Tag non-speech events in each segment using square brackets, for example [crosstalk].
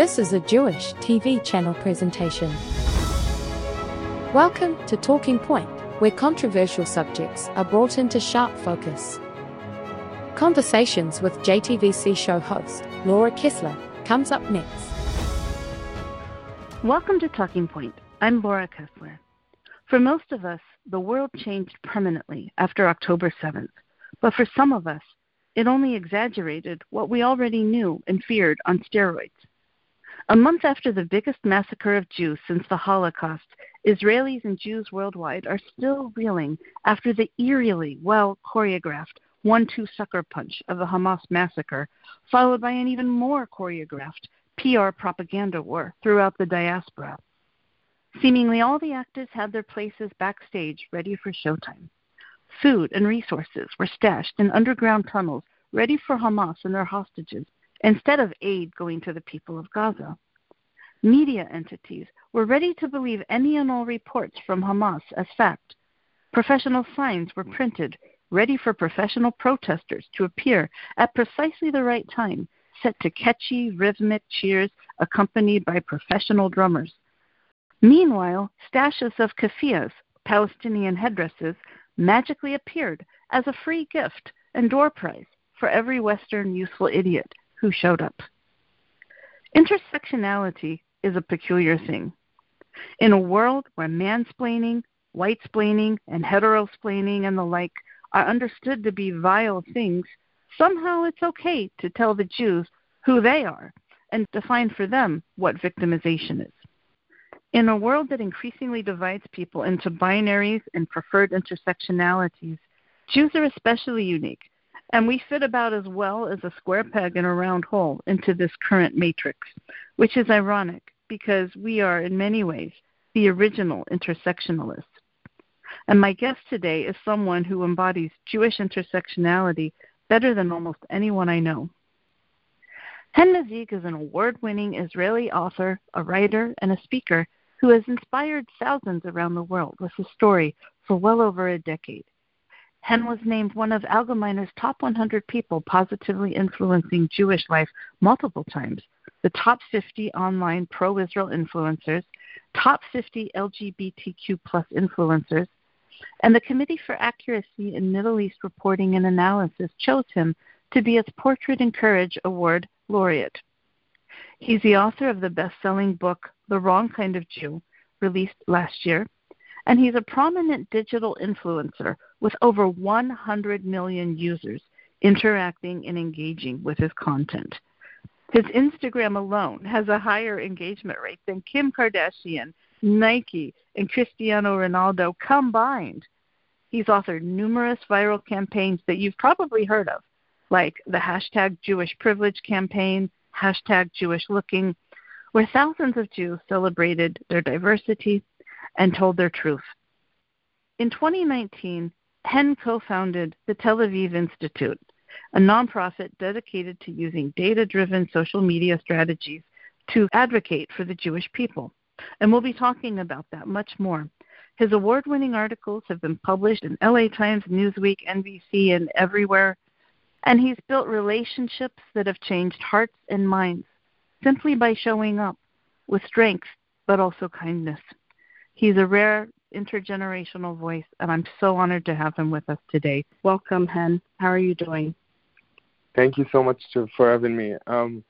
This is a Jewish TV channel presentation. Welcome to Talking Point, where controversial subjects are brought into sharp focus. Conversations with JTVC show host Laura Kessler comes up next. Welcome to Talking Point. I'm Laura Kessler. For most of us, the world changed permanently after October 7th, but for some of us, it only exaggerated what we already knew and feared on steroids. A month after the biggest massacre of Jews since the Holocaust, Israelis and Jews worldwide are still reeling after the eerily well choreographed one two sucker punch of the Hamas massacre, followed by an even more choreographed PR propaganda war throughout the diaspora. Seemingly all the actors had their places backstage ready for showtime. Food and resources were stashed in underground tunnels ready for Hamas and their hostages instead of aid going to the people of Gaza. Media entities were ready to believe any and all reports from Hamas as fact. Professional signs were printed, ready for professional protesters to appear at precisely the right time, set to catchy, rhythmic cheers accompanied by professional drummers. Meanwhile, stashes of keffiyehs, Palestinian headdresses, magically appeared as a free gift and door prize for every Western useful idiot who showed up. Intersectionality is a peculiar thing. In a world where mansplaining, whitesplaining, and heterosplaining and the like are understood to be vile things, somehow it's okay to tell the Jews who they are and define for them what victimization is. In a world that increasingly divides people into binaries and preferred intersectionalities, Jews are especially unique and we fit about as well as a square peg in a round hole into this current matrix, which is ironic because we are, in many ways, the original intersectionalists. And my guest today is someone who embodies Jewish intersectionality better than almost anyone I know. Hen Mazzig is an award winning Israeli author, a writer, and a speaker who has inspired thousands around the world with his story for well over a decade. Hen was named one of Algemeiner's top 100 people positively influencing Jewish life multiple times, the top 50 online pro Israel influencers, top 50 LGBTQ influencers, and the Committee for Accuracy in Middle East Reporting and Analysis chose him to be its Portrait and Courage Award laureate. He's the author of the best selling book, The Wrong Kind of Jew, released last year, and he's a prominent digital influencer with over 100 million users interacting and engaging with his content. His Instagram alone has a higher engagement rate than Kim Kardashian, Nike, and Cristiano Ronaldo combined. He's authored numerous viral campaigns that you've probably heard of, like the hashtag Jewish Privilege campaign, hashtag Jewish Looking, where thousands of Jews celebrated their diversity and told their truth. In 2019, Hen co founded the Tel Aviv Institute, a nonprofit dedicated to using data driven social media strategies to advocate for the Jewish people. And we'll be talking about that much more. His award winning articles have been published in LA Times, Newsweek, NBC, and everywhere. And he's built relationships that have changed hearts and minds simply by showing up with strength, but also kindness. He's a rare intergenerational voice, and I'm so honored to have him with us today. Welcome, Hen. How are you doing? Thank you so much to, for having me. Um,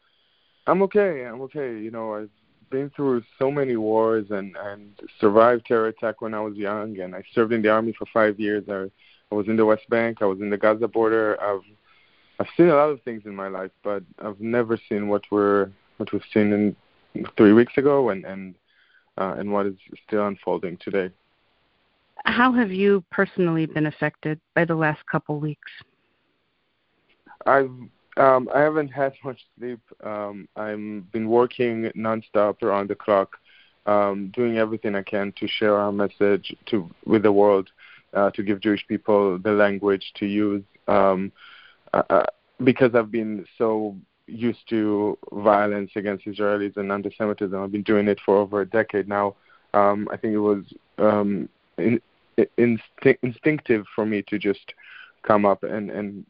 I'm okay. I'm okay. You know, I've been through so many wars and and survived terror attack when I was young, and I served in the army for five years. I, I was in the West Bank. I was in the Gaza border. I've I've seen a lot of things in my life, but I've never seen what we're what we've seen in three weeks ago, and and uh, and what is still unfolding today. How have you personally been affected by the last couple weeks? I've um, I haven't had much sleep. Um, I've been working nonstop around the clock, um, doing everything I can to share our message to with the world, uh, to give Jewish people the language to use. Um, uh, uh because I've been so used to violence against Israelis and anti-Semitism. I've been doing it for over a decade now. Um, I think it was um, in, instinct, instinctive for me to just come up and, and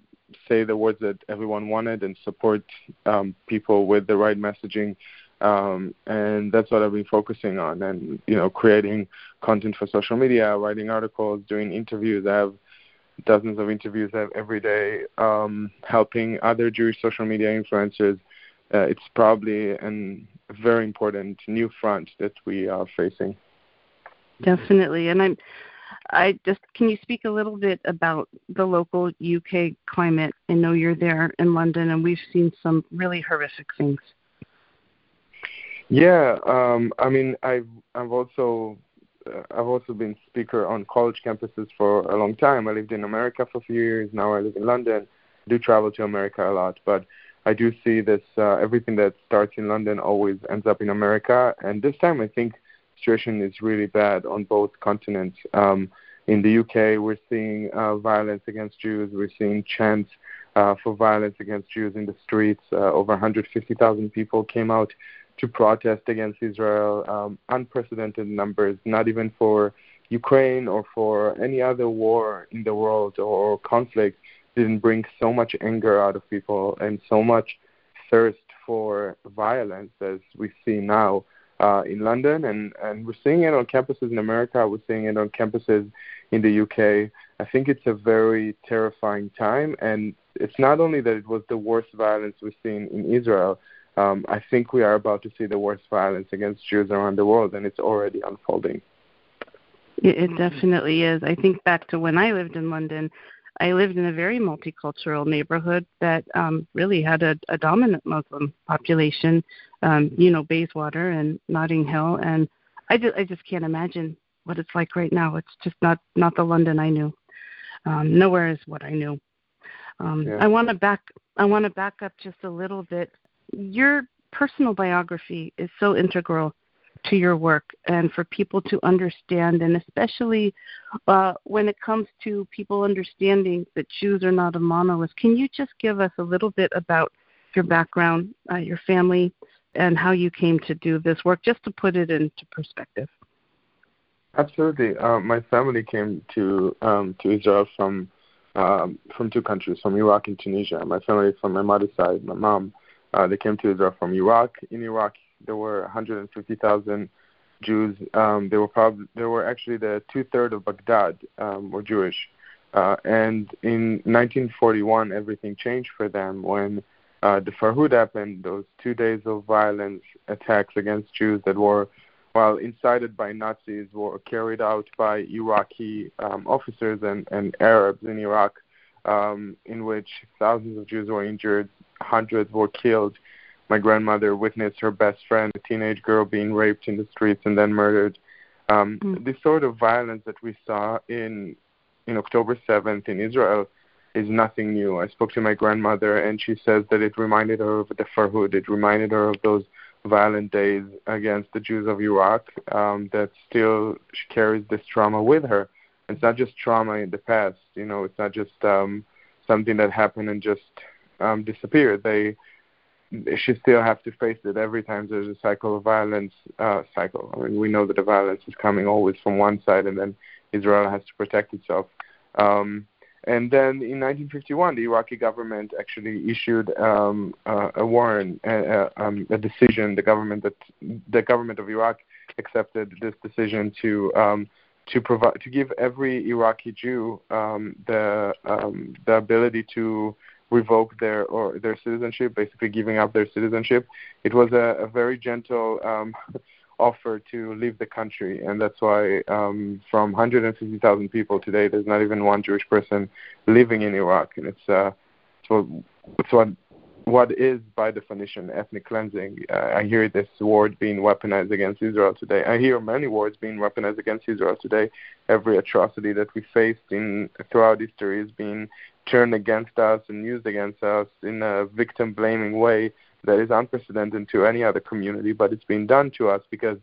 say the words that everyone wanted and support um, people with the right messaging um, and that's what I've been focusing on. And you know, creating content for social media, writing articles, doing interviews. I have dozens of interviews every day, um, helping other Jewish social media influencers. Uh, it's probably a very important new front that we are facing. Definitely, and I'm. I just can you speak a little bit about the local UK climate? I know you're there in London, and we've seen some really horrific things. Yeah, um, I mean, I've I've also I've also been speaker on college campuses for a long time. I lived in America for a few years. Now I live in London. I do travel to America a lot, but I do see this uh, everything that starts in London always ends up in America. And this time, I think situation is really bad on both continents. Um, in the UK, we're seeing uh, violence against Jews. We're seeing chants uh, for violence against Jews in the streets. Uh, over 150,000 people came out to protest against Israel. Um, unprecedented numbers, not even for Ukraine or for any other war in the world or conflict, didn't bring so much anger out of people and so much thirst for violence as we see now uh, in London, and, and we're seeing it on campuses in America. We're seeing it on campuses in the UK. I think it's a very terrifying time, and it's not only that it was the worst violence we've seen in Israel, um, I think we are about to see the worst violence against Jews around the world, and it's already unfolding. It, definitely is. I think back to when I lived in London. I lived in a very multicultural neighborhood that um, really had a, a dominant Muslim population. Um, you know, Bayswater and Notting Hill, and I just I just can't imagine what it's like right now. It's just not not the London I knew. Um, nowhere is what I knew. Um, yeah. I want to back I want to back up just a little bit your personal biography is so integral to your work and for people to understand, and especially uh, when it comes to people understanding that Jews are not a monolith. Can you just give us a little bit about your background, uh, your family, and how you came to do this work, just to put it into perspective? Absolutely. Uh, my family came to um, to Israel from um, from two countries, from Iraq and Tunisia. My family from my mother's side, my mom uh, they came to Israel from Iraq. In Iraq, there were 150,000 Jews. Um, they were probably they were actually the two thirds of Baghdad um, were Jewish. Uh, and in 1941, everything changed for them when uh, the Farhud happened. Those two days of violence, attacks against Jews that were, while incited by Nazis, were carried out by Iraqi um, officers and, and Arabs in Iraq, um, in which thousands of Jews were injured, hundreds were killed. My grandmother witnessed her best friend, a teenage girl, being raped in the streets and then murdered. Um, mm. This sort of violence that we saw in in October 7th in Israel is nothing new. I spoke to my grandmother, and she says that it reminded her of the Farhud. It reminded her of those violent days against the Jews of Iraq. Um, that still she carries this trauma with her. It's not just trauma in the past. You know, it's not just um, something that happened and just um, disappear. They should still have to face it every time there's a cycle of violence. Uh, cycle. I mean, we know that the violence is coming always from one side, and then Israel has to protect itself. Um, and then in 1951, the Iraqi government actually issued um, uh, a warrant, uh, um, a decision. The government that the government of Iraq accepted this decision to um, to provide to give every Iraqi Jew um, the um, the ability to revoke their or their citizenship, basically giving up their citizenship. It was a, a very gentle um, offer to leave the country, and that's why um, from 150,000 people today, there's not even one Jewish person living in Iraq, and it's uh, what, it's what what is by definition ethnic cleansing. Uh, I hear this word being weaponized against Israel today. I hear many words being weaponized against Israel today. Every atrocity that we faced in throughout history is being turned against us and used against us in a victim blaming way that is unprecedented to any other community, but it's been done to us because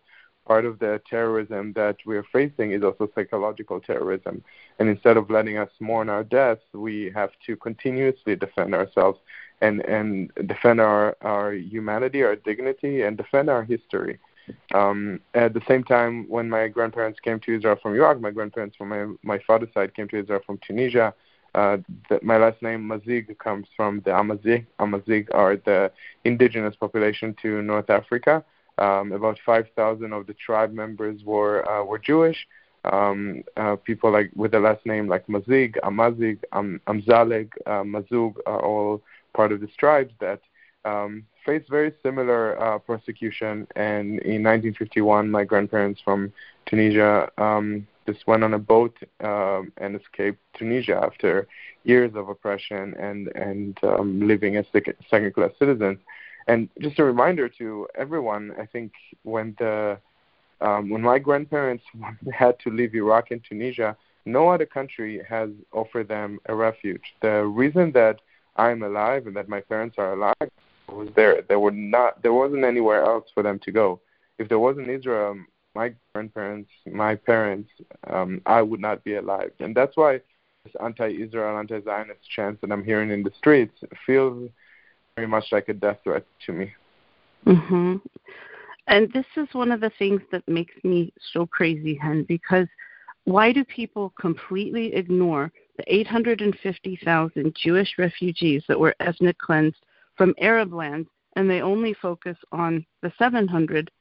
part of the terrorism that we're facing is also psychological terrorism. And instead of letting us mourn our deaths, we have to continuously defend ourselves and, and defend our, our humanity, our dignity, and defend our history. Um, at the same time, when my grandparents came to Israel from Iraq, my grandparents from my, my father's side came to Israel from Tunisia, uh, the, my last name Mazzig comes from the Amazigh. Amazigh are the indigenous population to North Africa. Um, about 5,000 of the tribe members were uh, were Jewish. Um, uh, people like with the last name like Mazig, Amazig, Am, Amzaleg, uh, Mazug are all part of these tribes that um, faced very similar uh, persecution. And in 1951, my grandparents from Tunisia um, just went on a boat um, and escaped Tunisia after years of oppression and and um, living as second class citizens. And just a reminder to everyone, I think when the um, when my grandparents [laughs] had to leave Iraq and Tunisia, no other country has offered them a refuge. The reason that I'm alive and that my parents are alive was there. There were not. There wasn't anywhere else for them to go. If there wasn't Israel, my grandparents, my parents, um, I would not be alive. And that's why this anti-Israel, anti-Zionist chants that I'm hearing in the streets feels very much like a death threat to me. Mhm. And this is one of the things that makes me so crazy, Hen, because why do people completely ignore the 850,000 Jewish refugees that were ethnic cleansed from Arab lands, and they only focus on the 700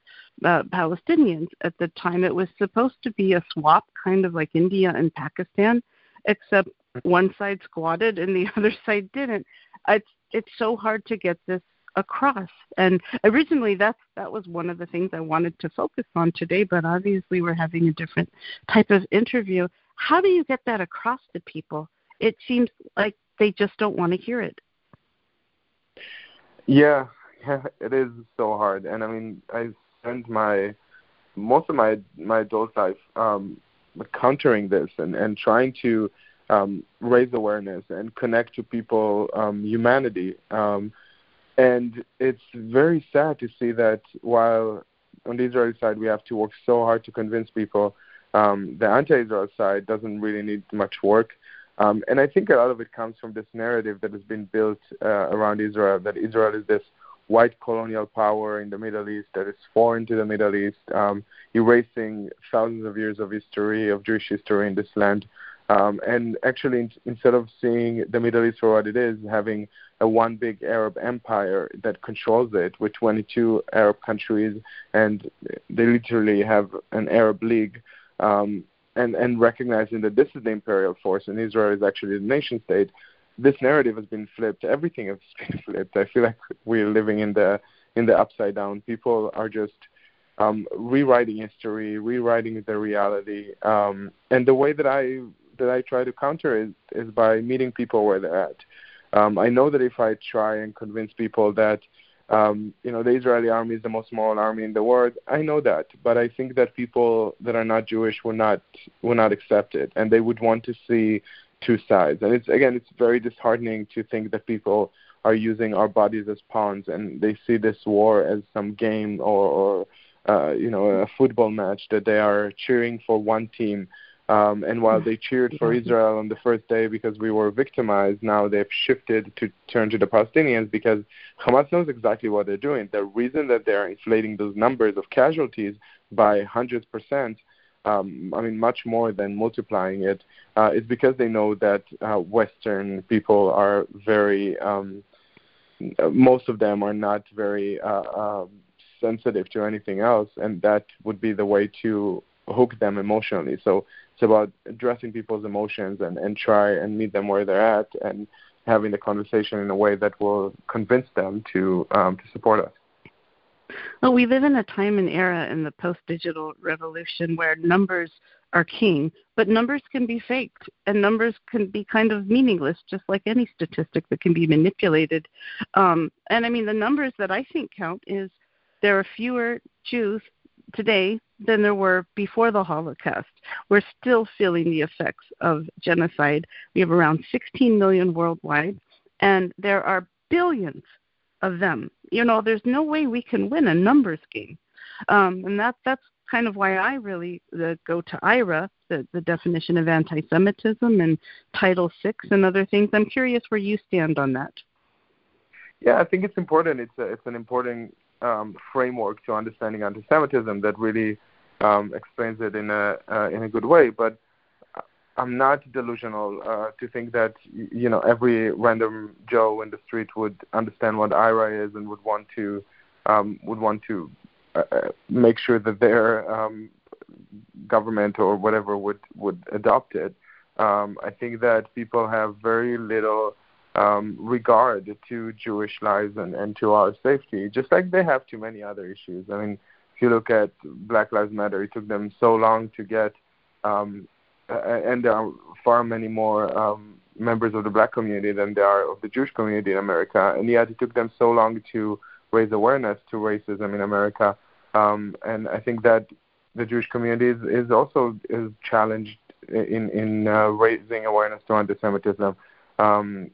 uh, Palestinians? At the time, it was supposed to be a swap, kind of like India and Pakistan, except one side squatted and the [laughs] other side didn't. It's it's so hard to get this across. And originally, that's that was one of the things I wanted to focus on today. But obviously, we're having a different type of interview. How do you get that across to people? It seems like they just don't want to hear it. Yeah, yeah, [laughs] it is so hard. And I mean, I spent my most of my my adult life um, countering this and and trying to um, raise awareness and connect to people um, humanity. Um, and it's very sad to see that while on the Israeli side we have to work so hard to convince people, um, the anti-Israel side doesn't really need much work. Um, and I think a lot of it comes from this narrative that has been built uh, around Israel that Israel is this white colonial power in the Middle East that is foreign to the Middle East, um, erasing thousands of years of history, of Jewish history in this land. Um, and actually, in, instead of seeing the Middle East for what it is, having a one big Arab empire that controls it with 22 Arab countries, and they literally have an Arab League, um, and and recognizing that this is the imperial force and Israel is actually the nation state. This narrative has been flipped. Everything has been [laughs] flipped. I feel like we're living in the in the upside down. People are just um, rewriting history, rewriting the reality, um, and the way that I that I try to counter is is by meeting people where they're at. Um, I know that if I try and convince people that um, you know the Israeli army is the most moral army in the world, I know that, but I think that people that are not Jewish will not will not accept it, and they would want to see two sides. And it's again, it's very disheartening to think that people are using our bodies as pawns, and they see this war as some game or, or uh, you know a football match that they are cheering for one team um, and while they cheered for Israel on the first day because we were victimized, now they've shifted to turn to the Palestinians because Hamas knows exactly what they're doing. The reason that they're inflating those numbers of casualties by hundreds percent, um, I mean, much more than multiplying it, uh, is because they know that uh, Western people are very, um, most of them are not very uh, uh, sensitive to anything else, and that would be the way to hook them emotionally. So it's about addressing people's emotions and, and try and meet them where they're at and having the conversation in a way that will convince them to um, to support us. Well, we live in a time and era in the post-digital revolution where numbers are king, but numbers can be faked and numbers can be kind of meaningless, just like any statistic that can be manipulated. Um, and I mean, the numbers that I think count is there are fewer Jews today than there were before the Holocaust. We're still feeling the effects of genocide. We have around 16 million worldwide, and there are billions of them. You know, there's no way we can win a numbers game, um, and that that's kind of why I really uh, go to IHRA, the, the definition of anti-Semitism, and Title VI and other things. I'm curious where you stand on that. Yeah, I think it's important. It's a, it's an important um, framework to understanding anti-Semitism that really um, explains it in a uh, in a good way. But I'm not delusional uh, to think that you know every random Joe in the street would understand what IHRA is and would want to um, would want to uh, make sure that their um, government or whatever would would adopt it. Um, I think that people have very little um, regard to Jewish lives and, and to our safety, just like they have to many other issues. I mean, if you look at Black Lives Matter, it took them so long to get, um, and there are far many more um, members of the black community than there are of the Jewish community in America, and yet it took them so long to raise awareness to racism in America. Um, and I think that the Jewish community is, is also is challenged in in uh, raising awareness to anti-Semitism. Um,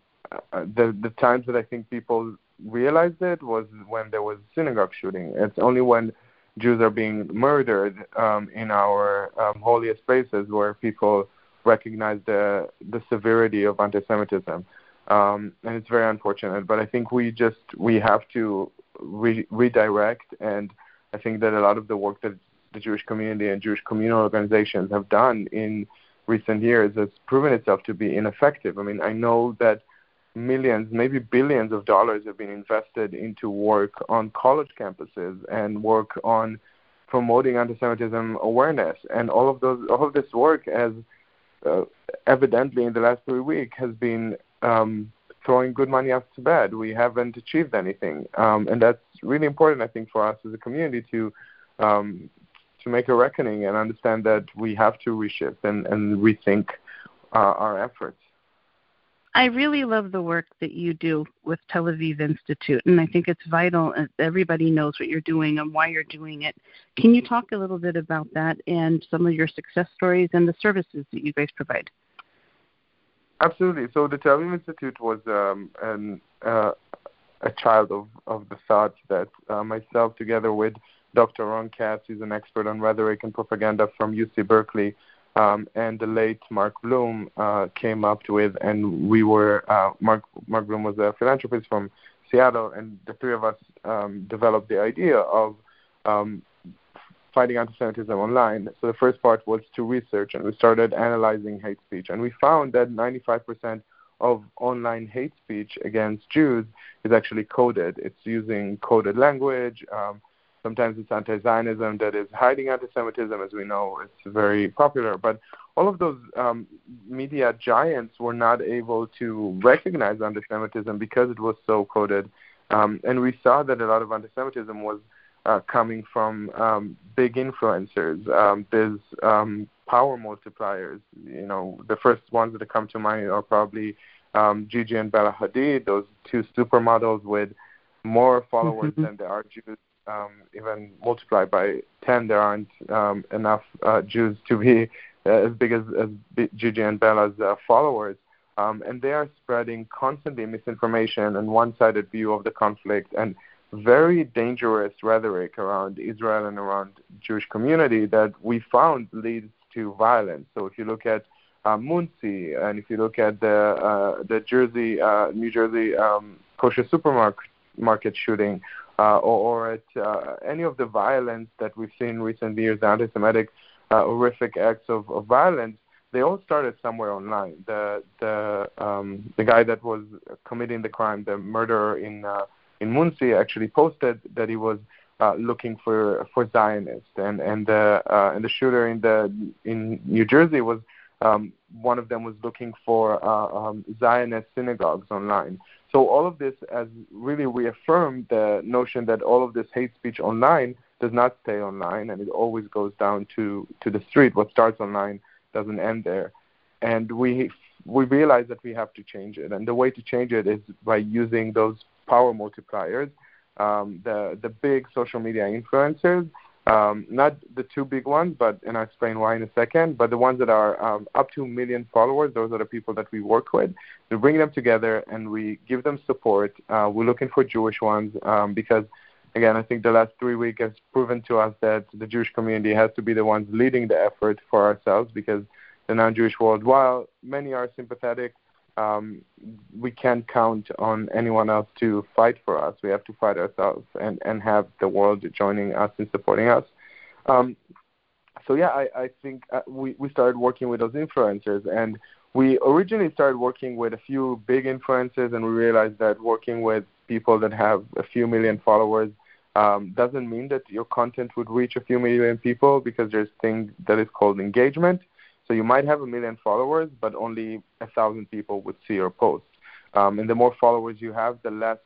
the the times that I think people realized it was when there was a synagogue shooting. It's only when Jews are being murdered um, in our um, holiest places where people recognize the the severity of anti-Semitism, um, and it's very unfortunate. But I think we just we have to re- redirect, and I think that a lot of the work that the Jewish community and Jewish communal organizations have done in recent years has proven itself to be ineffective. I mean, I know that millions, maybe billions of dollars have been invested into work on college campuses and work on promoting anti-Semitism awareness, and all of those, all of this work has uh, evidently in the last three weeks has been um, throwing good money after bad. We haven't achieved anything, um, and that's really important, I think, for us as a community to um, to make a reckoning and understand that we have to reshift and, and rethink uh, our efforts. I really love the work that you do with Tel Aviv Institute, and I think it's vital. Everybody knows what you're doing and why you're doing it. Can you talk a little bit about that and some of your success stories and the services that you guys provide? Absolutely. So the Tel Aviv Institute was um, an, uh, a child of, of the thought that uh, myself, together with Dr. Ron Katz, who's an expert on rhetoric and propaganda from UC Berkeley, um, and the late Mark Bloom uh, came up with, and we were uh, Mark Mark Bloom was a philanthropist from Seattle, and the three of us um, developed the idea of um, fighting anti-Semitism online. So the first part was to research, and we started analyzing hate speech, and we found that 95% of online hate speech against Jews is actually coded. It's using coded language. Um, Sometimes it's anti-Zionism that is hiding anti-Semitism, as we know. It's very popular, but all of those um, media giants were not able to recognize anti-Semitism because it was so coded, um, and we saw that a lot of anti-Semitism was uh, coming from um, big influencers. Um, there's um, power multipliers. You know, the first ones that come to mind are probably um, Gigi and Bella Hadid, those two supermodels with more followers mm-hmm. than there are Jews um, even multiplied by 10, there aren't um, enough uh, Jews to be uh, as big as, as Gigi and Bella's uh, followers. Um, and they are spreading constantly misinformation and one-sided view of the conflict and very dangerous rhetoric around Israel and around Jewish community that we found leads to violence. So if you look at uh, Monsey and if you look at the uh, the Jersey, uh, New Jersey um, kosher supermarket market shooting, uh, or, or, at uh, any of the violence that we've seen in recent years, anti-Semitic uh, horrific acts of, of violence, they all started somewhere online. The the um, the guy that was committing the crime, the murderer in uh, in Monsey, actually posted that he was uh, looking for for Zionists, and and the uh, and the shooter in the in New Jersey was um, one of them was looking for uh, um, Zionist synagogues online. So all of this has really reaffirmed the notion that all of this hate speech online does not stay online, and it always goes down to to the street. What starts online doesn't end there, and we we realize that we have to change it, and the way to change it is by using those power multipliers, um, the the big social media influencers um, not the two big ones, but and I'll explain why in a second. But the ones that are um, up to a million followers, those are the people that we work with. We bring them together and we give them support. Uh, we're looking for Jewish ones um, because, again, I think the last three weeks has proven to us that the Jewish community has to be the ones leading the effort for ourselves because the non-Jewish world, while many are sympathetic, um, we can't count on anyone else to fight for us. We have to fight ourselves and, and have the world joining us and supporting us. Um, so yeah, I, I think uh, we, we started working with those influencers and we originally started working with a few big influencers and we realized that working with people that have a few million followers um, doesn't mean that your content would reach a few million people because there's thing that is called engagement. So you might have a million followers, but only a thousand people would see your post. Um, and the more followers you have, the less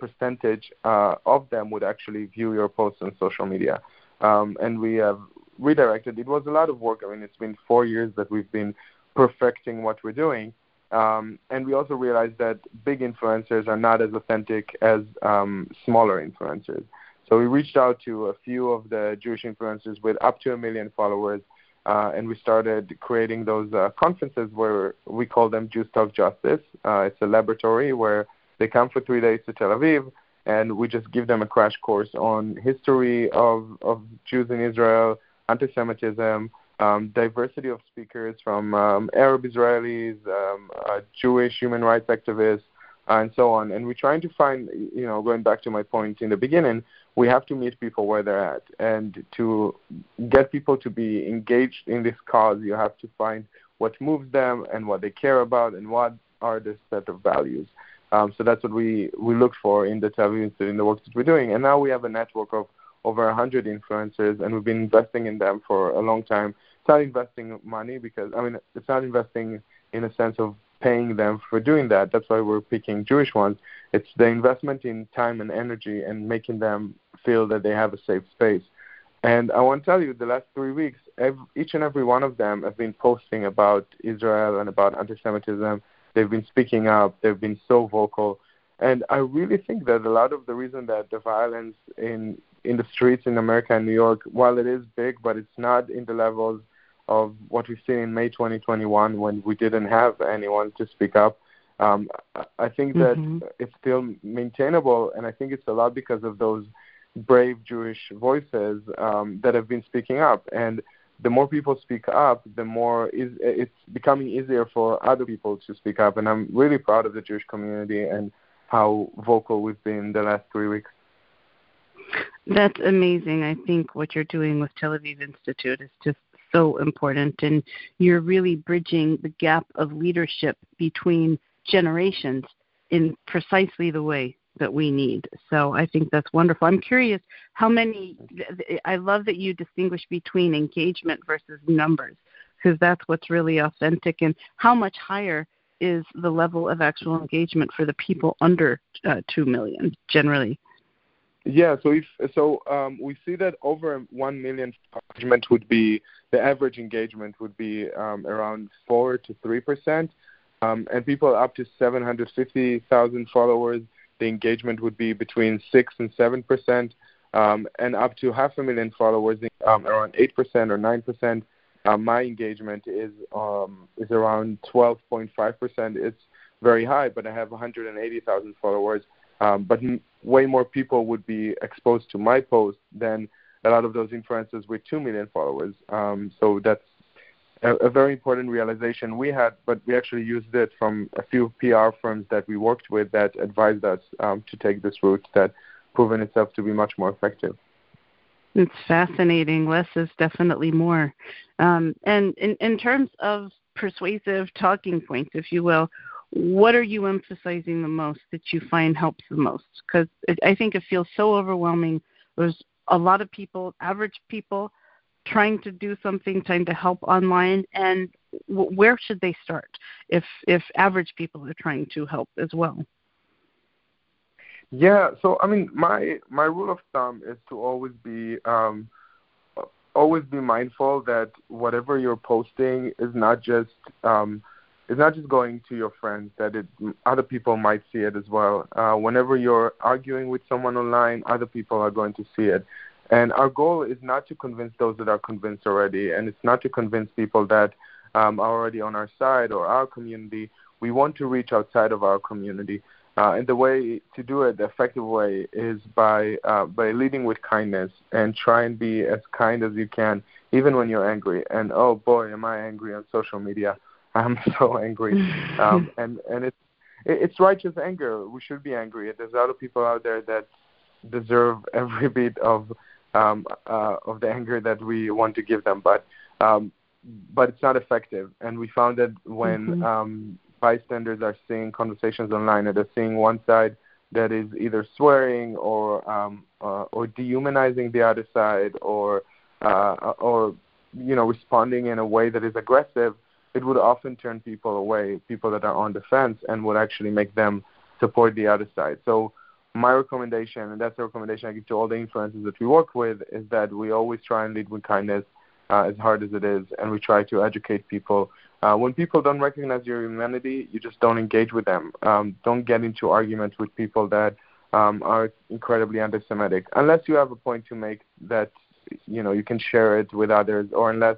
percentage uh, of them would actually view your posts on social media. Um, and we have redirected. It was a lot of work. I mean, it's been four years that we've been perfecting what we're doing. Um, and we also realized that big influencers are not as authentic as um, smaller influencers. So we reached out to a few of the Jewish influencers with up to a million followers, uh, and we started creating those uh, conferences where we call them Jews Talk Justice. Uh, it's a laboratory where they come for three days to Tel Aviv, and we just give them a crash course on history of, of Jews in Israel, anti-Semitism, um, diversity of speakers from um, Arab Israelis, um, uh, Jewish human rights activists, and so on. And we're trying to find, you know, going back to my point in the beginning, we have to meet people where they're at. And to get people to be engaged in this cause, you have to find what moves them and what they care about and what are the set of values. Um, so that's what we, we look for in the Tel Aviv Institute in the work that we're doing. And now we have a network of over 100 influencers, and we've been investing in them for a long time. It's not investing money because, I mean, it's not investing in a sense of paying them for doing that. That's why we're picking Jewish ones. It's the investment in time and energy and making them feel that they have a safe space. And I want to tell you, the last three weeks, every, each and every one of them have been posting about Israel and about anti-Semitism. They've been speaking up. They've been so vocal. And I really think that a lot of the reason that the violence in in the streets in America and New York, while it is big, but it's not in the levels of what we've seen in May 2021 when we didn't have anyone to speak up. Um, I think that mm-hmm. it's still maintainable, and I think it's a lot because of those brave Jewish voices um, that have been speaking up. And the more people speak up, the more is, it's becoming easier for other people to speak up. And I'm really proud of the Jewish community and how vocal we've been the last three weeks. That's amazing. I think what you're doing with Tel Aviv Institute is just so important, and you're really bridging the gap of leadership between generations in precisely the way that we need. So I think that's wonderful. I'm curious how many, I love that you distinguish between engagement versus numbers, because that's what's really authentic, and how much higher is the level of actual engagement for the people under uh, 2 million generally? Yeah, so if so, um, we see that over one million engagement would be the average engagement would be um, around four to three percent, um, and people up to seven hundred fifty thousand followers, the engagement would be between six and seven percent, um, and up to half a million followers, um, around eight percent or nine percent. Uh, my engagement is um, is around twelve point five percent. It's very high, but I have one hundred and eighty thousand followers. Um, but m- way more people would be exposed to my post than a lot of those influencers with 2 million followers. Um, so that's a, a, very important realization we had, but we actually used it from a few PR firms that we worked with that advised us um, to take this route that proven itself to be much more effective. It's fascinating. Less is definitely more. Um, and in, in terms of persuasive talking points, if you will, what are you emphasizing the most that you find helps the most? Because I think it feels so overwhelming. There's a lot of people, average people, trying to do something, trying to help online, and w- where should they start if if average people are trying to help as well? Yeah, so I mean, my my rule of thumb is to always be um, always be mindful that whatever you're posting is not just um, it's not just going to your friends that it other people might see it as well uh, whenever you're arguing with someone online other people are going to see it and our goal is not to convince those that are convinced already and it's not to convince people that um, are already on our side or our community we want to reach outside of our community uh, and the way to do it, the effective way, is by uh, by leading with kindness and try and be as kind as you can, even when you're angry. And oh boy, am I angry on social media! I'm [laughs] so angry, um, [laughs] and and it's it's righteous anger. We should be angry. There's a lot of people out there that deserve [laughs] every bit of um, uh, of the anger that we want to give them, but um, but it's not effective. And we found that when mm-hmm. um, bystanders are seeing conversations online and they're seeing one side that is either swearing or um, uh, or dehumanizing the other side or uh, or you know responding in a way that is aggressive, it would often turn people away, people that are on the fence, and would actually make them support the other side. So my recommendation, and that's the recommendation I give to all the influencers that we work with, is that we always try and lead with kindness, uh, as hard as it is, and we try to educate people. Uh, when people don't recognize your humanity, you just don't engage with them. Um, don't get into arguments with people that um, are incredibly anti-Semitic, unless you have a point to make that you know you can share it with others, or unless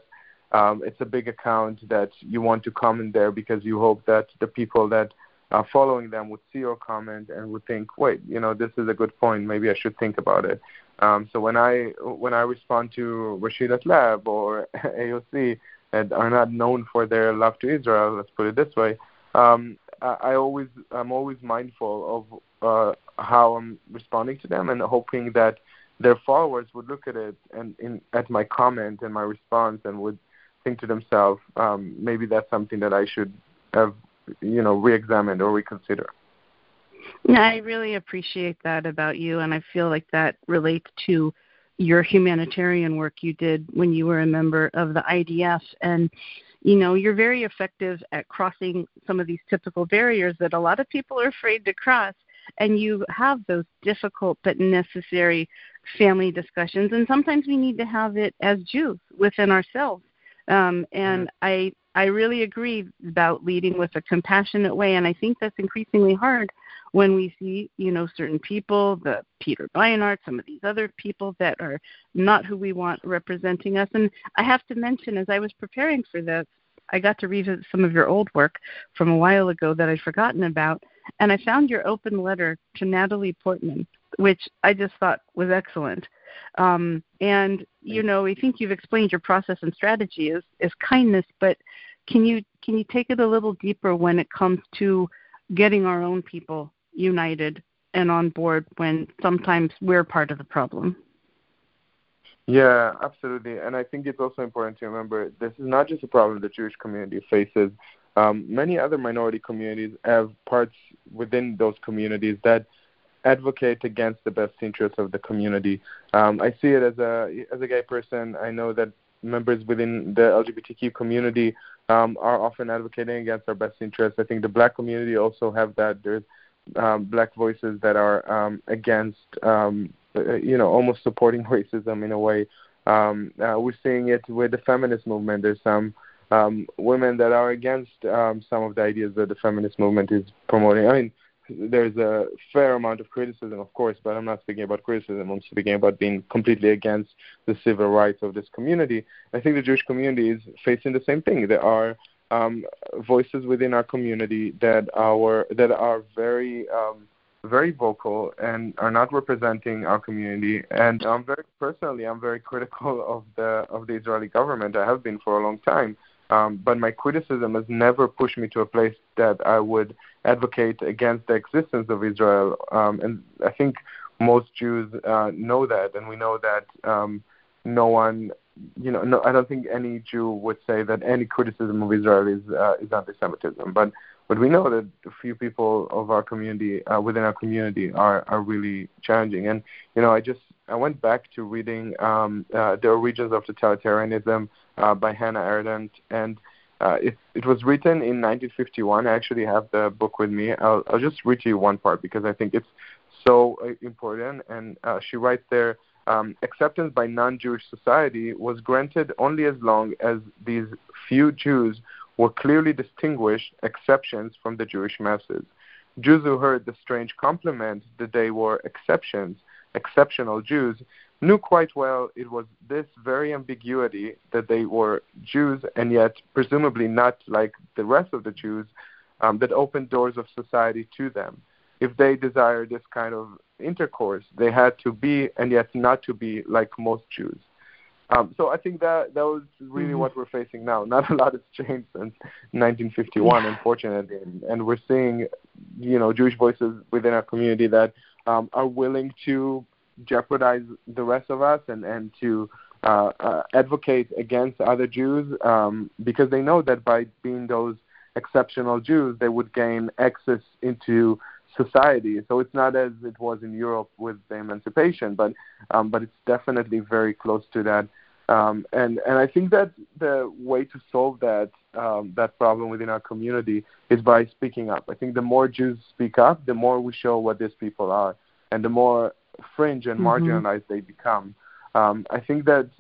um, it's a big account that you want to comment there because you hope that the people that are following them would see your comment and would think, wait, you know, this is a good point. Maybe I should think about it. Um, so when I when I respond to Rashida Tlaib or [laughs] AOC that are not known for their love to Israel, let's put it this way, um, I, I always I'm always mindful of uh, how I'm responding to them and hoping that their followers would look at it and in, at my comment and my response and would think to themselves, um, maybe that's something that I should have, you know, re-examined or reconsider. I really appreciate that about you, and I feel like that relates to your humanitarian work you did when you were a member of the IDF. And, you know, you're very effective at crossing some of these typical barriers that a lot of people are afraid to cross. And you have those difficult but necessary family discussions. And sometimes we need to have it as Jews within ourselves. Um, and mm-hmm. I I really agree about leading with a compassionate way, and I think that's increasingly hard when we see, you know, certain people, the Peter Beinart, some of these other people that are not who we want representing us. And I have to mention, as I was preparing for this, I got to revisit some of your old work from a while ago that I'd forgotten about, and I found your open letter to Natalie Portman, which I just thought was excellent. Um, and you know, I think you've explained your process and strategy is is kindness, but can you can you take it a little deeper when it comes to getting our own people united and on board when sometimes we're part of the problem. Yeah, absolutely. And I think it's also important to remember this is not just a problem the Jewish community faces. Um, many other minority communities have parts within those communities that advocate against the best interests of the community. Um, I see it as a as a gay person. I know that members within the LGBTQ community um, are often advocating against our best interests. I think the black community also have that. There's um, black voices that are um, against, um, uh, you know, almost supporting [laughs] racism in a way. Um, uh, we're seeing it with the feminist movement. There's some um, women that are against um, some of the ideas that the feminist movement is promoting. I mean, there's a fair amount of criticism, of course, but I'm not speaking about criticism. I'm speaking about being completely against the civil rights of this community. I think the Jewish community is facing the same thing. There are um, voices within our community that are that are very um, very vocal and are not representing our community. And I'm very personally, I'm very critical [laughs] of the of the Israeli government. I have been for a long time. Um, but my criticism has never pushed me to a place that I would advocate against the existence of Israel. Um, and I think most Jews uh, know that, and we know that um, no one you know, no, I don't think any Jew would say that any criticism of Israel is uh, is anti-Semitism. But but we know that a few people of our community uh, within our community are are really challenging. And you know, I just I went back to reading um, uh, the origins of totalitarianism uh, by Hannah Arendt, and uh, it it was written in 1951. I actually have the book with me. I'll I'll just read to you one part because I think it's so uh, important. And uh, she writes there um, acceptance by non-Jewish society was granted only as long as these few Jews were clearly distinguished exceptions from the Jewish masses. Jews who heard the strange compliment that they were exceptions, exceptional Jews, knew quite well it was this very ambiguity that they were Jews and yet presumably not like the rest of the Jews um, that opened doors of society to them if they desired this kind of intercourse, they had to be and yet not to be like most Jews. Um, so I think that that was really mm-hmm. what we're facing now. [laughs] Not a lot has changed since 1951, unfortunately, and, and, we're seeing, you know, Jewish voices within our community that um, are willing to jeopardize the rest of us and and to uh, uh, advocate against other Jews um, because they know that by being those exceptional Jews, they would gain access into society. So it's not as it was in Europe with the emancipation, but um, but it's definitely very close to that. Um, and and I think that the way to solve that um, that problem within our community is by speaking up. I think the more Jews speak up, the more we show what these people are, and the more fringe and mm-hmm. marginalized they become. Um, I think that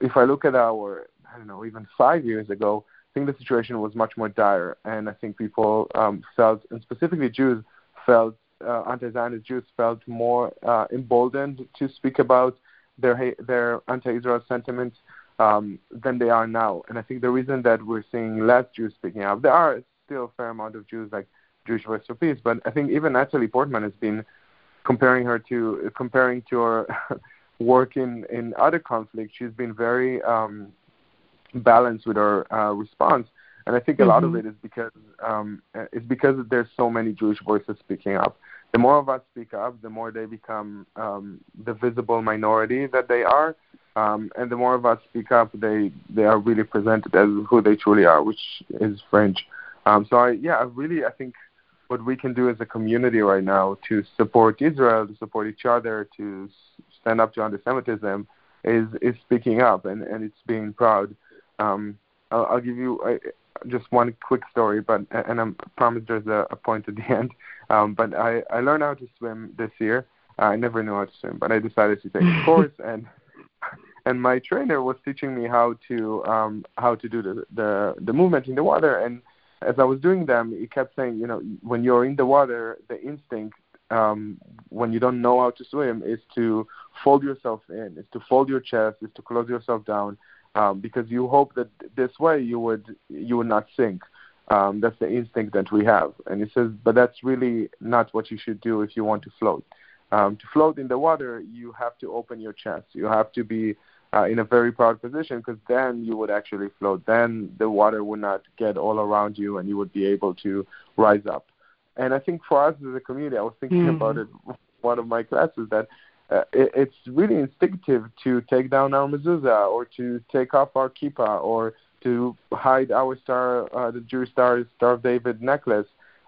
if I look at our, I don't know, even five years ago, I think the situation was much more dire, and I think people um, felt, and specifically Jews, felt uh, anti-Zionist Jews felt more uh, emboldened to speak about their their anti-Israel sentiments um, than they are now. And I think the reason that we're seeing less Jews speaking out, there are still a fair amount of Jews like Jewish Voice for Peace, but I think even Natalie Portman has been comparing her to comparing to her [laughs] work in in other conflicts. She's been very um, balanced with her uh, response. And I think a mm-hmm. lot of mm-hmm. it is because um, it's because there's so many Jewish voices speaking up. The more of us speak up, the more they become um, the visible minority that they are, um, and the more of us speak up, they they are really presented as who they truly are, which is French. Um, so I, yeah, I really I think what we can do as a community right now to support Israel, to support each other, to stand up to anti-Semitism, is is speaking up and and it's being proud. Um, I'll, I'll give you I, just one quick story, but and I promise there's a, a point at the [laughs] end. Um, but I I learned how to swim this year. I never knew how to swim, but I decided to take a [laughs] course and and my trainer was teaching me how to um how to do the the the movement in the water and as I was doing them he kept saying you know when you're in the water the instinct um when you don't know how to swim is to fold yourself in is to fold your chest is to close yourself down um because you hope that this way you would you would not sink. Um that's the instinct that we have. And he says but that's really not what you should do if you want to float. Um, to float in the water, you have to open your chest. You have to be uh, in a very proud position because then you would actually float. Then the water would not get all around you and you would be able to rise up. And I think for us as a community, I was thinking mm-hmm. about it [laughs] one of my classes that uh, it, it's really instinctive to take down our mezuzah or to take off our kippah or to hide our star, uh, the Jewish star, Star of David necklace.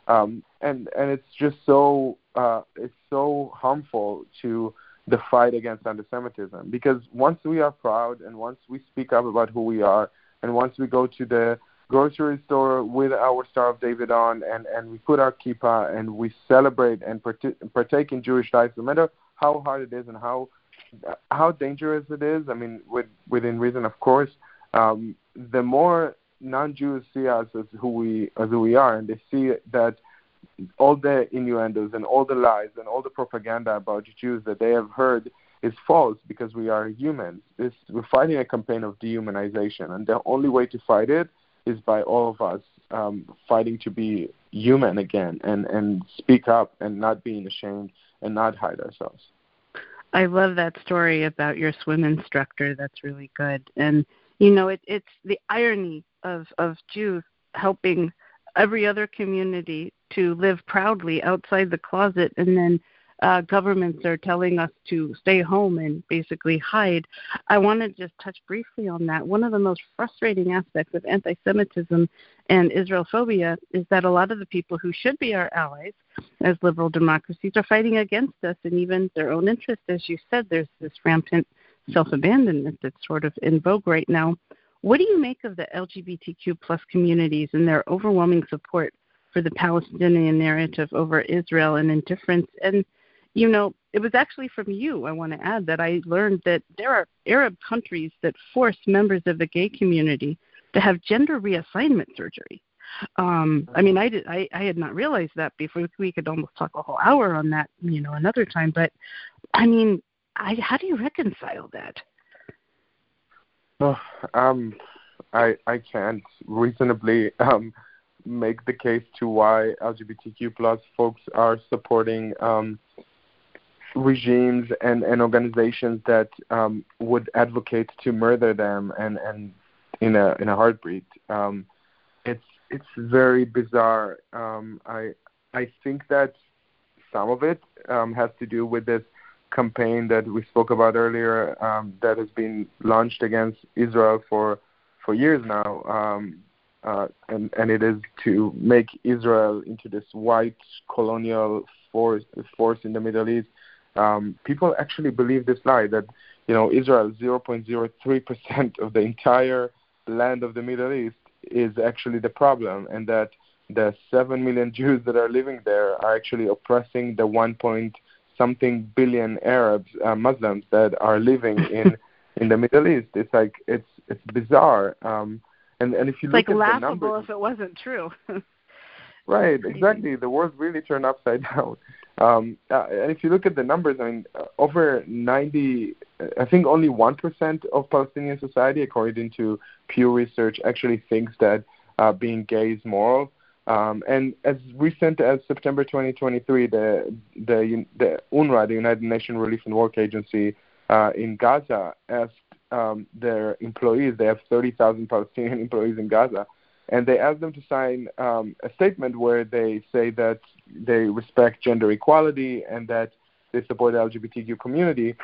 Um, and and it's just so uh, it's so harmful to the fight against anti-Semitism. Because once we are proud and once we speak up about who we are, and once we go to the grocery store with our Star of David on, and and we put our kippah and we celebrate and partake in Jewish life, no matter how hard it is and how how dangerous it is. I mean, with, within reason, of course. Um, the more non-Jews see us as who we as who we are, and they see that all the innuendos and all the lies and all the propaganda about Jews that they have heard is false because we are humans. This, we're fighting a campaign of dehumanization, and the only way to fight it is by all of us um, fighting to be human again and, and speak up and not being ashamed and not hide ourselves. I love that story about your swim instructor. That's really good. And you know, it, it's the irony of of Jews helping every other community to live proudly outside the closet and then uh, governments are telling us to stay home and basically hide. I want to just touch briefly on that. One of the most frustrating aspects of anti Semitism and Israelophobia is that a lot of the people who should be our allies as liberal democracies are fighting against us and even their own interest. As you said, there's this rampant self abandonment that's sort of in vogue right now. What do you make of the LGBTQ plus communities and their overwhelming support for the Palestinian narrative over Israel and indifference? And you know, it was actually from you, I want to add, that I learned that there are Arab countries that force members of the gay community to have gender reassignment surgery. Um, I mean, I did. I, I had not realized that before. We could almost talk a whole hour on that, you know, another time. But I mean, I, how do you reconcile that? Oh, um, I I can't reasonably um, make the case to why LGBTQ plus folks are supporting um, regimes and, and organizations that um, would advocate to murder them and, and in a in a heartbeat. Um, it's it's very bizarre. Um, I I think that some of it um, has to do with this campaign that we spoke about earlier um, that has been launched against Israel for for years now. Um, uh, and and it is to make Israel into this white colonial force force in the Middle East. Um, people actually believe this lie that you know Israel 0.03 percent of the entire land of the Middle East is actually the problem, and that the seven million Jews that are living there are actually oppressing the one point something billion Arabs, uh, Muslims that are living in [laughs] in the Middle East. It's like it's it's bizarre. Um, and and if you it's look like at the laughable numbers, if it wasn't true. [laughs] right, exactly. The world really turned upside [laughs] down. Um, uh, and if you look at the numbers, I mean, uh, over 90, I think only 1% of Palestinian society, according to Pew Research, actually thinks that uh, being gay is moral. Um, and as recent as September 2023, the, the, the UNRWA, the United Nations Relief and Work Agency uh, in Gaza, asked um, their employees, they have 30,000 Palestinian [laughs] employees in Gaza, and they asked them to sign um, a statement where they say that they respect gender equality and that they support the LGBTQ community.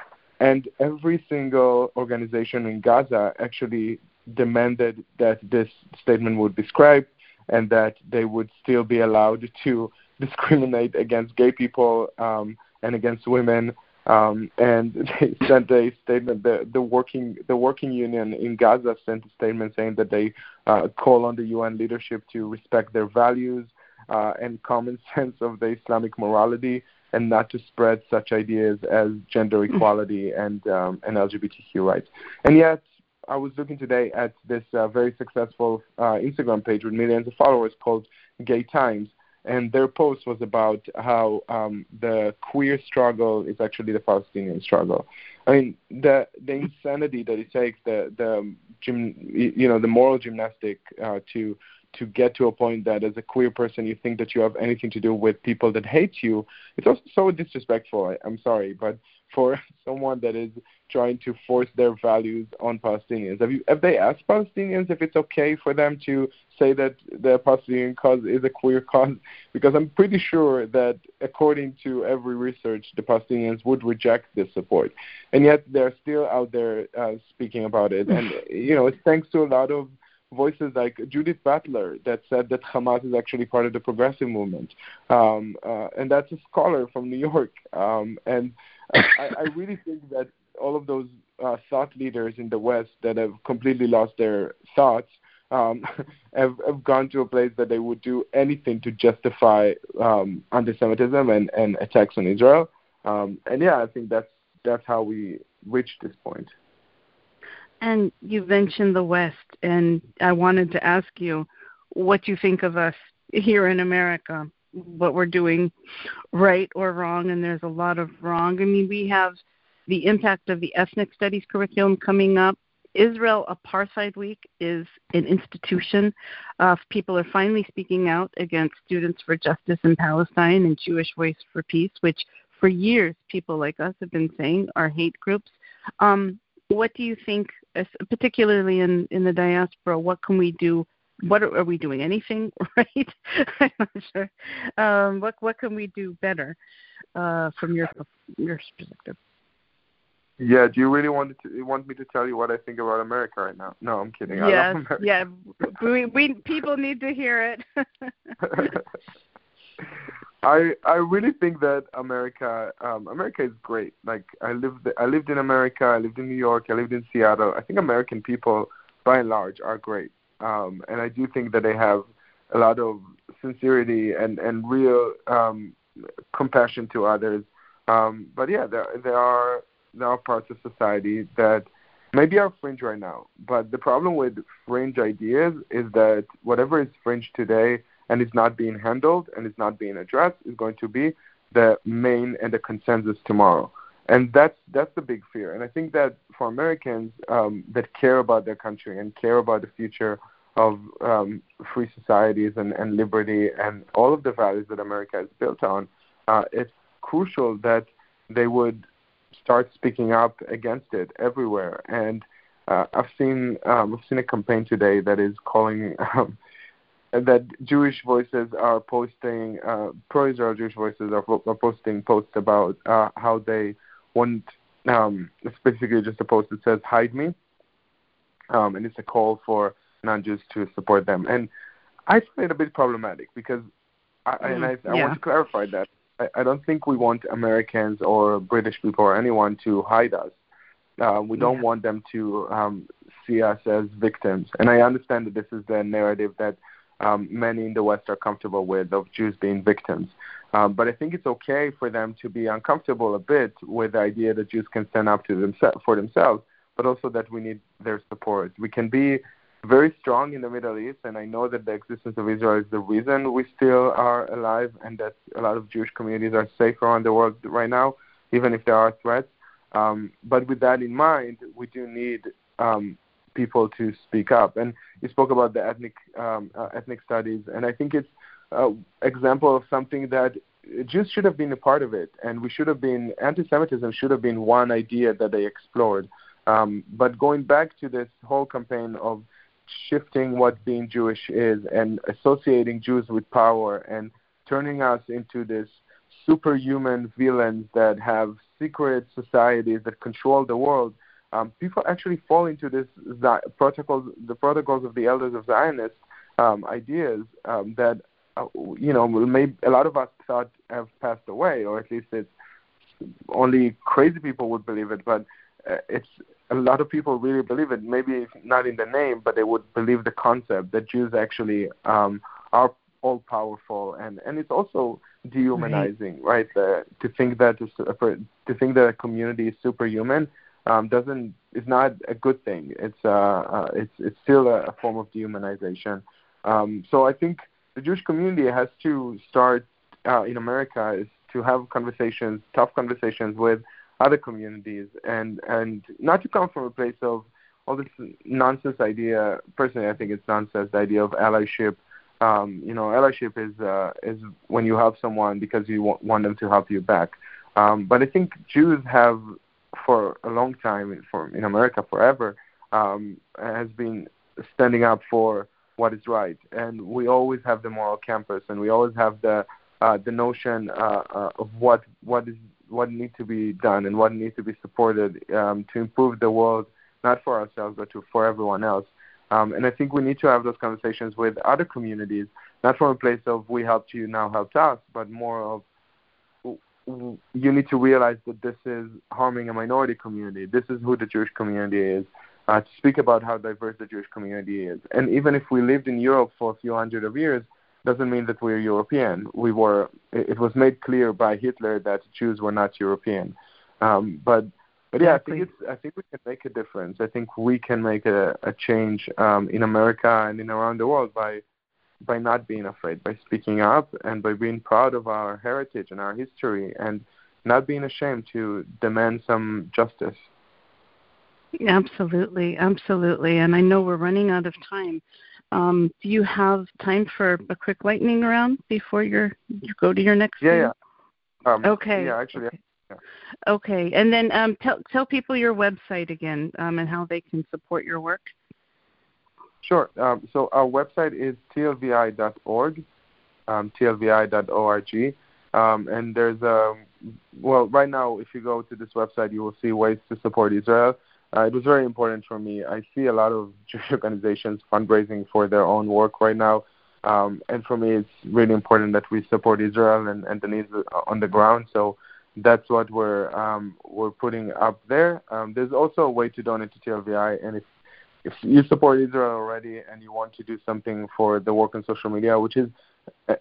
And every single organization in Gaza actually demanded that this statement would be scrapped and that they would still be allowed to [laughs] discriminate against gay people um, and against women. Um, and [laughs] they sent a statement. The, the working the working union in Gaza sent a statement saying that they uh, call on the UN leadership to respect their values uh, and common [laughs] sense of the Islamic morality, and not to spread such ideas as gender equality and um, and LGBTQ rights. And yet, I was looking today at this uh, very successful uh, Instagram page with millions of followers called Gay Times, and their post was about how um, the queer struggle is actually the Palestinian struggle. I mean, the the insanity that it takes, the the gym, you know, the moral gymnastic uh, to to get to a point that as a queer person you think that you have anything to do with people that hate you. It's also so disrespectful. I, I'm sorry, but for [laughs] someone that is trying to force their values on Palestinians. Have you have they asked Palestinians if it's okay for them to say that the Palestinian cause is a queer cause? Because I'm pretty sure that according to every research, the Palestinians would reject this support, and yet they're still out there uh, speaking about it. And [sighs] you know, it's thanks to a lot of voices like Judith Butler that said that Hamas is actually part of the progressive movement, um, uh, and that's a scholar from New York. Um, and I, I really think that all of those uh, thought leaders in the West that have completely lost their thoughts um, [laughs] have, have gone to a place that they would do anything to justify um, anti-Semitism and, and attacks on Israel. Um, and yeah, I think that's that's how we reached this point. And you mentioned the West, and I wanted to ask you what you think of us here in America, what we're doing right or wrong, and there's a lot of wrong. I mean, we have the impact of the ethnic studies curriculum coming up. Israel Apartheid Week is an institution. Uh, people are finally speaking out against Students for Justice in Palestine and Jewish Voice for Peace, which for years people like us have been saying are hate groups. Um, what do you think, particularly in, in the diaspora, what can we do? What are, are we doing? Anything [laughs] right? I'm not sure. Um, what what can we do better uh, from your your perspective? Yeah, do you really want to want me to tell you what I think about America right now? No, I'm kidding. Yes, yeah, [laughs] we we people need to hear it. [laughs] I I really think that America um America is great. Like I lived I lived in America, I lived in New York, I lived in Seattle. I think American people by and large are great. Um and I do think that they have a lot of sincerity and and real um compassion to others. Um but yeah, there there are there are parts of society that maybe are fringe right now. But the problem with fringe ideas is that whatever is fringe today and is not being handled and is not being addressed is going to be the main and the consensus tomorrow. And that's that's the big fear. And I think that for Americans um, that care about their country and care about the future of um, free societies and, and liberty and all of the values that America is built on, uh, it's crucial that they would start speaking up against it everywhere. And uh, I've seen um, I've seen a campaign today that is calling um, that Jewish voices are posting, uh, pro-Israel Jewish voices are, are posting posts about uh, how they want. Um, it's basically just a post that says "Hide me," um, and it's a call for non-Jews to support them. And I find it a bit problematic because, I, mm, and I, I yeah. want to clarify that I, I don't think we want Americans or British people or anyone to hide us. Uh, we don't want them to um, see us as victims. And I understand that this is the narrative that um, many in the West are comfortable with of Jews being victims. Um, but I think it's okay for them to be uncomfortable a bit with the idea that Jews can stand up to themselves for themselves, but also that we need their support. We can be very strong in the Middle East, and I know that the existence of Israel is the reason we still are alive, and that a lot of Jewish communities are safe around the world right now, even if there are threats. Um, but with that in mind, we do need um, people to speak up. And you spoke about the ethnic um, uh, ethnic studies, and I think it's an example of something that Jews should have been a part of it, and we should have been anti-Semitism should have been one idea that they explored. Um, but going back to this whole campaign of shifting what being Jewish is and associating Jews with power and turning us into this superhuman villains that have secret societies that control the world, um, people actually fall into this protocols, the protocols of the elders of Zionist um, ideas um, that uh, you know maybe a lot of us thought have passed away, or at least it's only crazy people would believe it, but uh, it's a lot of people really believe it. Maybe not in the name, but they would believe the concept that Jews actually um, are all powerful, and and it's also dehumanizing, right? right? The, to think that to think that a community is superhuman um, doesn't is not a good thing. It's uh, uh it's it's still a, a form of dehumanization. Um, so I think the Jewish community has to start uh, in America is to have conversations, tough conversations with other communities, and and not to come from a place of all this nonsense idea. Personally, I think it's nonsense. The idea of allyship. Um, you know, allyship is uh, is when you help someone because you want, want them to help you back. Um, but I think Jews have, for a long time, for in America forever, um, has been standing up for what is right, and we always have the moral campus, and we always have the uh, the notion uh, uh, of what what is what needs to be done and what needs to be supported um, to improve the world, not for ourselves but to, for everyone else. Um, and I think we need to have those conversations with other communities, not from a place of we helped you, now help us, but more of you need to realize that this is harming a minority community. This is who the Jewish community is. Uh, to speak about how diverse the Jewish community is. And even if we lived in Europe for a few hundred of years, doesn't mean that we're European. We were. It was made clear by Hitler that Jews were not European. Um, but but yeah. I think it's. I think we can make a difference. I think we can make a, a change um, in America and in around the world by by not being afraid, by speaking up, and by being proud of our heritage and our history, and not being ashamed to demand some justice. Absolutely, absolutely. And I know we're running out of time. Um, do you have time for a quick lightning round before you you go to your next? Yeah, yeah. Um, okay. Yeah, actually. Okay. Yeah. okay. and then um, tell tell people your website again um, and how they can support your work. Sure. Um, so our website is tlvi.org, um, tlvi.org, um, and there's a well right now if you go to this website you will see ways to support Israel. Uh, it was very important for me. I see a lot of Jewish [laughs] organizations fundraising for their own work right now. Um, and for me, it's really important that we support Israel and, and the needs on the ground. So that's what we're um, we're putting up there. Um, there's also a way to donate to TLVI, and if if you support Israel already and you want to do something for the work on social media, which is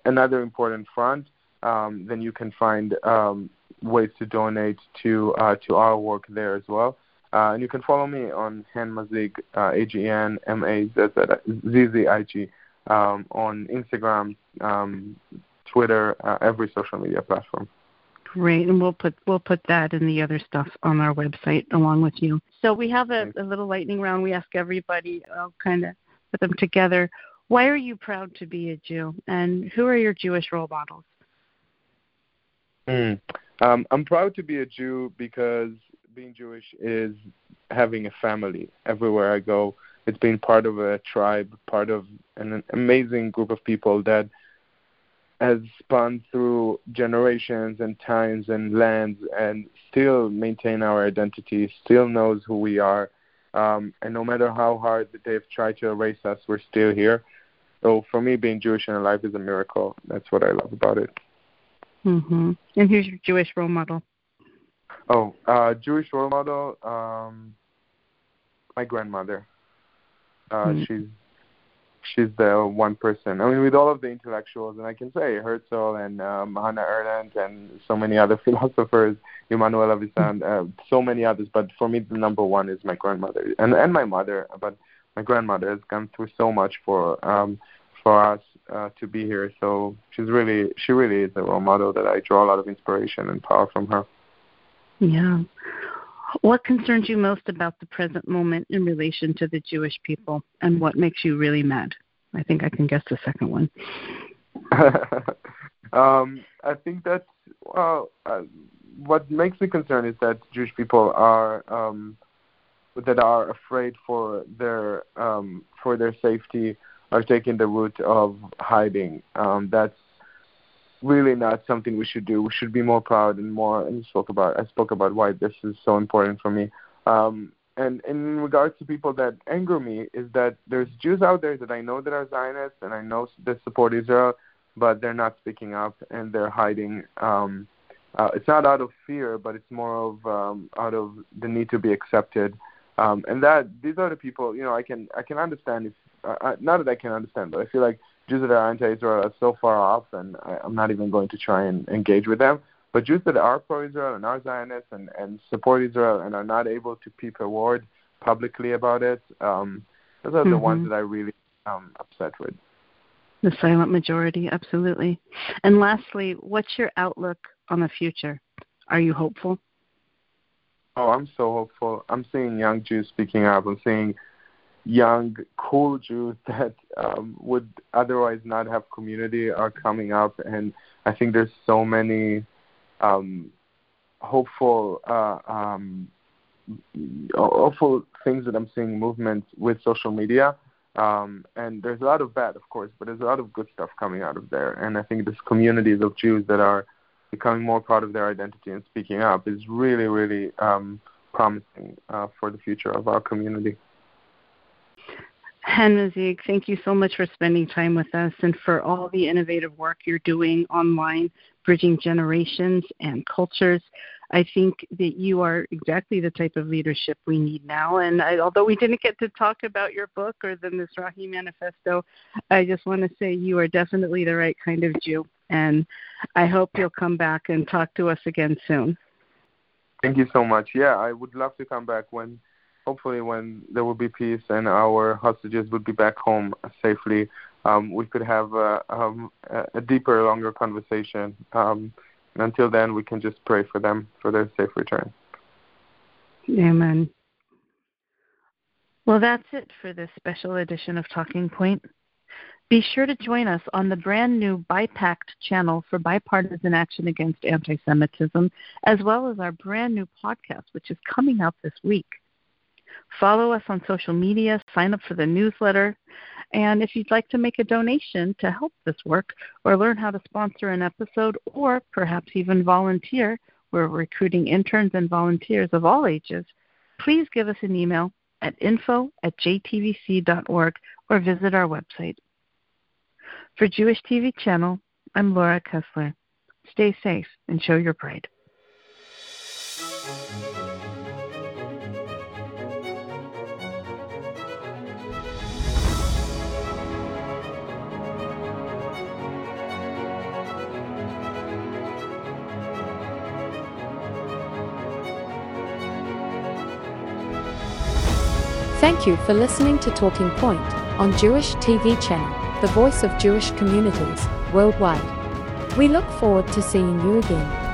another important front, um, then you can find um, ways to donate to uh, to our work there as well. Uh, and you can follow me on Hen Mazzig, uh, A-G-N-M-A-Z-Z-I-G, um, on Instagram, um, Twitter, uh, every social media platform. Great, and we'll put we'll put that and the other stuff on our website along with you. So we have a, a little lightning round. We ask everybody, I'll kind of put them together. Why are you proud to be a Jew, and who are your Jewish role models? Mm. Um, I'm proud to be a Jew because being Jewish is having a family everywhere I go. It's being part of a tribe, part of an amazing group of people that has spun through generations and times and lands and still maintain our identity, still knows who we are. Um, and no matter how hard they've tried to erase us, we're still here. So for me, being Jewish and alive is a miracle. That's what I love about it. Mm-hmm. And who's your Jewish role model? Oh, uh, Jewish role model. Um, my grandmother. Uh, mm-hmm. She's she's the one person. I mean, with all of the intellectuals, and I can say Herzl and um, Hannah Arendt and so many other [laughs] philosophers, Immanuel Avicenne, uh, so many others. But for me, the number one is my grandmother and and my mother. But my grandmother has gone through so much for um, for us uh, to be here. So she's really she really is a role model that I draw a lot of inspiration and power from her. Yeah. What concerns you most about the present moment in relation to the Jewish people, and what makes you really mad? I think I can guess the second one. [laughs] um, I think that well, uh, what makes me concerned is that Jewish people are um, that are afraid for their um, for their safety are taking the route of hiding. Um, that's really not something we should do. We should be more proud and more. And spoke about I spoke about why this is so important for me. Um, and, in regards to people that anger me, is that there's Jews out there that I know that are Zionists and I know that support Israel, but they're not speaking up and they're hiding. Um, uh, it's not out of fear, but it's more of um, out of the need to be accepted. Um, and that these are the people, you know, I can I can understand if uh, not that I can understand, but I feel like Jews that are anti-Israel are so far off, and I, I'm not even going to try and engage with them. But Jews that are pro-Israel and are Zionists and, and support Israel and are not able to peep a word publicly about it, um, those are mm-hmm. the ones that I really um upset with. The silent majority, absolutely. And lastly, what's your outlook on the future? Are you hopeful? Oh, I'm so hopeful. I'm seeing young Jews speaking up. I'm seeing young, cool Jews [laughs] that um, would otherwise not have community are coming up, and I think there's so many um, hopeful, uh, um, hopeful things that I'm seeing movements with social media. Um, and there's a lot of bad, of course, but there's a lot of good stuff coming out of there. And I think this communities of Jews that are becoming more proud of their identity and speaking up is really, really um, promising uh, for the future of our community. Hen Mazzig, thank you so much for spending time with us and for all the innovative work you're doing online, bridging generations and cultures. I think that you are exactly the type of leadership we need now. And I, although we didn't get to talk about your book or the Mizrahi Manifesto, I just want to say you are definitely the right kind of Jew. And I hope you'll come back and talk to us again soon. Thank you so much. Yeah, I would love to come back when hopefully when there will be peace and our hostages would be back home safely, um, we could have a, um, a deeper, longer conversation. Um, and until then, we can just pray for them for their safe return. Amen. Well, that's it for this special edition of Talking Point. Be sure to join us on the brand new BIPACT channel for bipartisan action against anti Semitism, as well as our brand new podcast, which is coming out this week. Follow us on social media, sign up for the newsletter, and if you'd like to make a donation to help this work or learn how to sponsor an episode or perhaps even volunteer, we're recruiting interns and volunteers of all ages, please give us an email at info at jtvc.org or visit our website. For Jewish TV Channel, I'm Laura Kessler. Stay safe and show your pride. Thank you for listening to Talking Point on Jewish TV Channel, the voice of Jewish communities worldwide. We look forward to seeing you again.